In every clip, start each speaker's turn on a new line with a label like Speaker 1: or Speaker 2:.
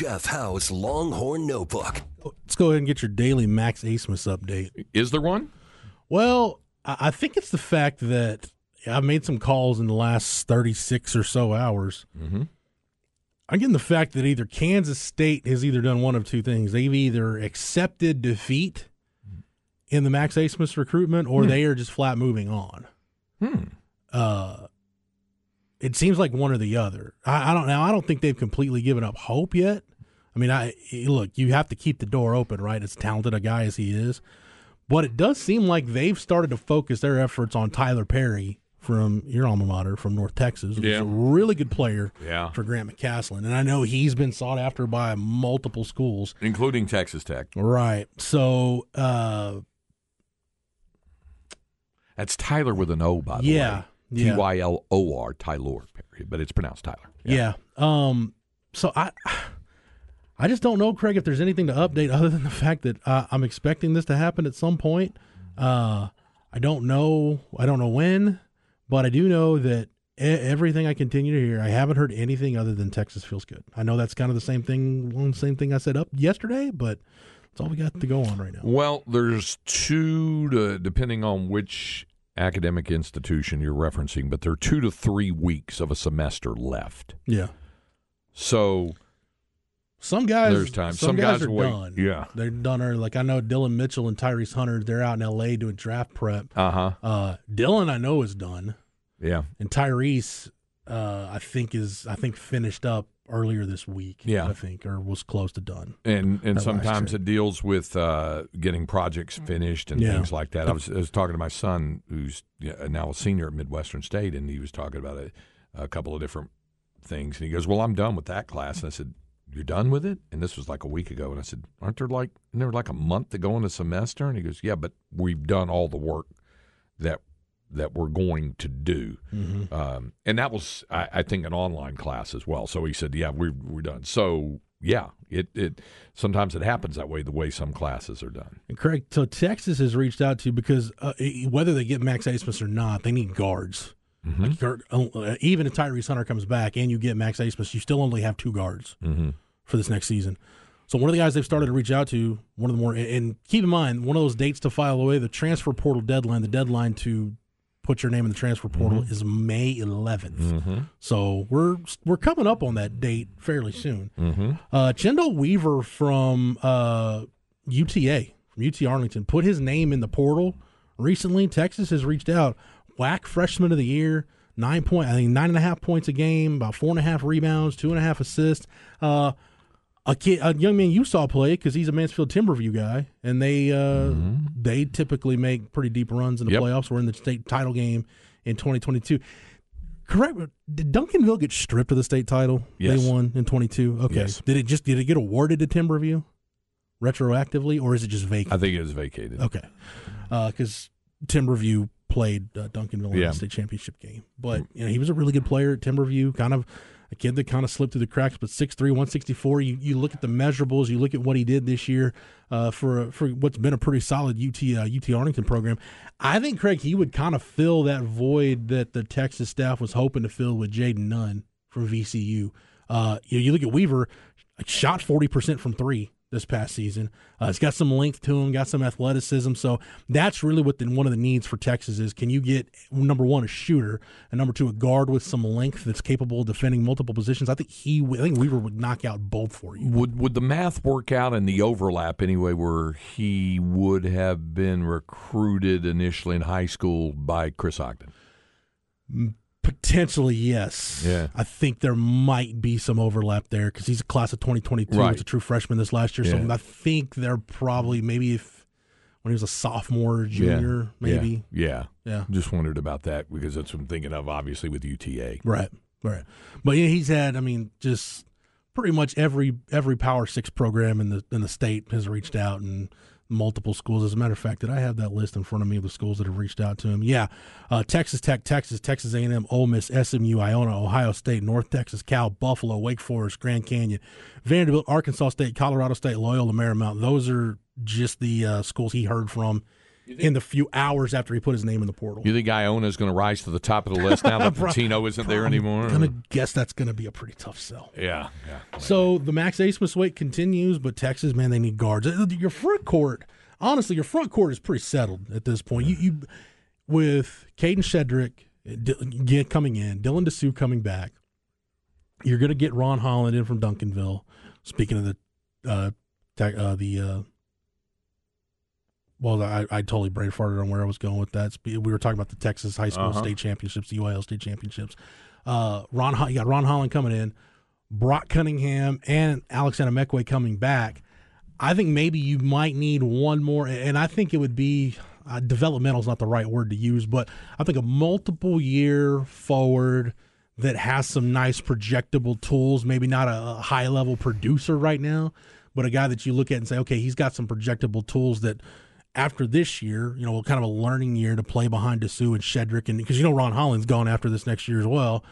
Speaker 1: Jeff Howe's Longhorn Notebook.
Speaker 2: Let's go ahead and get your daily Max Abmas update.
Speaker 3: Is there one?
Speaker 2: Well, I I think it's the fact that I've made some calls in the last 36 or so hours.
Speaker 3: Mm-hmm.
Speaker 2: I'm getting the fact that either Kansas State has either done one of two things. They've either accepted defeat in the Max Abmas recruitment or they are just flat moving on.
Speaker 3: Hmm.
Speaker 2: Uh, it seems like one or the other. I, I don't now. I don't think they've completely given up hope yet. I mean, I look. You have to keep the door open, right? As talented a guy as he is, but it does seem like they've started to focus their efforts on Tylor Perry from your alma mater from North Texas. who's
Speaker 3: Yeah.
Speaker 2: a really good player
Speaker 3: Yeah.
Speaker 2: for Grant McCasland, and I know he's been sought after by multiple schools.
Speaker 3: Including Texas Tech.
Speaker 2: Right. So, uh,
Speaker 3: That's Tyler with an O, by the
Speaker 2: Yeah,
Speaker 3: way.
Speaker 2: Yeah.
Speaker 3: T Y L O R, Tyler, but it's pronounced Tyler.
Speaker 2: Yeah. Um. So I, I just don't know, Craig, if there's anything to update other than the fact that uh, I'm expecting this to happen at some point. Uh, I don't know. I don't know when, but I do know that e- everything I continue to hear, I haven't heard anything other than Texas feels good. I know that's kind of the same thing, one same thing I said up yesterday, but that's all we got to go on right now.
Speaker 3: Well, there's two, to, depending on which academic institution you're referencing, but there are two to three weeks of a semester left.
Speaker 2: Yeah.
Speaker 3: So
Speaker 2: Some guys,
Speaker 3: There's time.
Speaker 2: Some,
Speaker 3: Some
Speaker 2: guys,
Speaker 3: guys
Speaker 2: are
Speaker 3: wait.
Speaker 2: done.
Speaker 3: Yeah.
Speaker 2: they're done. Early. Like I know Dillon Mitchell and Tyrese Hunter. They're out in L.A. doing draft prep.
Speaker 3: Uh huh.
Speaker 2: Uh, Dylan, I know is done,
Speaker 3: Yeah.
Speaker 2: and Tyrese, uh, I think is I think finished up earlier this week.
Speaker 3: Yeah.
Speaker 2: I think or was close to done.
Speaker 3: And and sometimes it deals with uh, getting projects finished and
Speaker 2: Yeah.
Speaker 3: things like that. I was, I was talking to my son, who's now a senior at Midwestern State, and he was talking about a, a couple of different things. And he goes, "Well, I'm done with that class." And I said, "You're done with it?" And this was like a week ago. And I said, "Aren't there like there like a month to go in the semester?" And he goes, "Yeah, but we've done all the work that that we're going to do."
Speaker 2: Mm-hmm.
Speaker 3: Um, and that was, I, I think, an online class as well. So he said, "Yeah, we're we're done." So yeah, it it sometimes it happens that way. The way some classes are done.
Speaker 2: And Craig, so Texas has reached out to because uh, whether they get Max Abmas or not, they need guards.
Speaker 3: Mm-hmm.
Speaker 2: Like, guard- uh, even if Tyrese Hunter comes back and you get Max Abmas, you still only have two guards
Speaker 3: Mm-hmm.
Speaker 2: for this next season. So one of the guys they've started to reach out to, one of the more, and keep in mind, one of those dates to file away the transfer portal deadline. The deadline to put your name in the transfer portal is May 11th.
Speaker 3: Mm-hmm.
Speaker 2: So we're we're coming up on that date fairly soon.
Speaker 3: Mm-hmm.
Speaker 2: Uh, Chendo Weaver from uh, UTA, from UT Arlington, put his name in the portal recently. Texas has reached out. WAC freshman of the year, nine point, I think nine and a half points a game, about four and a half rebounds, two and a half assists. Uh, a kid, a young man you saw play because he's a Mansfield Timberview guy, and they uh, they typically make pretty deep runs in the
Speaker 3: Yep.
Speaker 2: playoffs. We're in the state title game in 2022. Correct. Did Duncanville get stripped of the state title?
Speaker 3: Yes.
Speaker 2: They won in 22. Okay.
Speaker 3: Yes.
Speaker 2: Did it just did it get awarded to Timberview retroactively, or is it just vacant?
Speaker 3: I think it was vacated.
Speaker 2: Okay, because Timberview played uh, Duncanville in
Speaker 3: Yeah.
Speaker 2: the state championship game, but you know he was a really good player at Timberview. Kind of a kid that kind of slipped through the cracks, but 6'3", 164. You you look at the measurables, you look at what he did this year uh, for for what's been a pretty solid UT uh, UT Arlington program. I think Craig he would kind of fill that void that the Texas staff was hoping to fill with Jayden Nunn from VCU. Uh, you, you look at Weaver, shot forty percent from three this past season. Uh, it's got some length to him, got some athleticism. So that's really what the, one of the needs for Texas is. Can you get number one a shooter and number two a guard with some length that's capable of defending multiple positions? I think he, I think Weaver would knock out both for you.
Speaker 3: Would would the math work out in the overlap anyway, where he would have been recruited initially in high school by Chris Ogden?
Speaker 2: Potentially, yes.
Speaker 3: Yeah.
Speaker 2: I think there might be some overlap there because he's a class of 2022.
Speaker 3: Right.
Speaker 2: He's a true freshman this last year.
Speaker 3: Yeah.
Speaker 2: So I think they're probably maybe if when he was a sophomore, junior, maybe.
Speaker 3: Yeah.
Speaker 2: Yeah.
Speaker 3: Just wondered about that because that's what I'm thinking of, obviously, with UTA.
Speaker 2: Right, right. But yeah, he's had. I mean, just pretty much every every Power Six program in the in the state has reached out and multiple schools. As a matter of fact, did I have that list in front of me of the schools that have reached out to him? Yeah, uh, Texas Tech, Texas, Texas A and M, Ole Miss, SMU, Iona, Ohio State, North Texas, Cal, Buffalo, Wake Forest, Grand Canyon, Vanderbilt, Arkansas State, Colorado State, Loyola Marymount. Those are just the uh, schools he heard from in the few hours after he put his name in the portal.
Speaker 3: You think Iona is going to rise to the top of the list now that Pitino isn't there anymore?
Speaker 2: I'm gonna guess that's gonna be a pretty tough sell.
Speaker 3: yeah, yeah.
Speaker 2: So the Max Abmas wait continues, but Texas, man, they need guards. Uh, Your front court, honestly, your front court is pretty settled at this point. You, you with Kadin Shedrick D- get coming in, Dylan Disu coming back. You're going to get Ron Holland in from Duncanville. Speaking of the uh, tech, uh the uh, well, I, I totally brain farted on where I was going with that. We were talking about the Texas High School
Speaker 3: Uh-huh.
Speaker 2: State Championships, the UIL State Championships. Uh, Ron, you got Ron Holland coming in, Brock Cunningham, and Alex Anamekwe coming back. I think maybe you might need one more, and I think it would be uh, developmental is not the right word to use, but I think a multiple year forward that has some nice projectable tools. Maybe not a, a high level producer right now, but a guy that you look at and say, okay, he's got some projectable tools that after this year, you know, kind of a learning year to play behind Disu and Shedrick, and because you know Ron Holland's gone after this next year as well.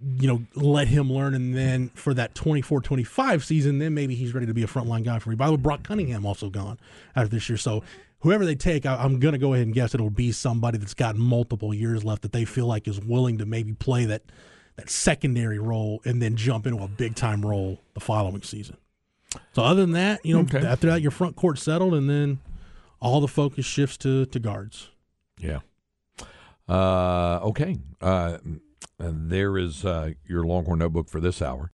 Speaker 2: You know, let him learn, and then for that 24-25 season, then maybe he's ready to be a frontline guy for me. By the way, Brock Cunningham also gone after this year, so whoever they take, I, I'm going to go ahead and guess it'll be somebody that's got multiple years left that they feel like is willing to maybe play that that secondary role and then jump into a big time role the following season. So other than that, you know,
Speaker 3: Okay.
Speaker 2: after that, your front court settled, and then all the focus shifts to to guards.
Speaker 3: Yeah. Uh, okay. Uh, there is uh, your Longhorn notebook for this hour.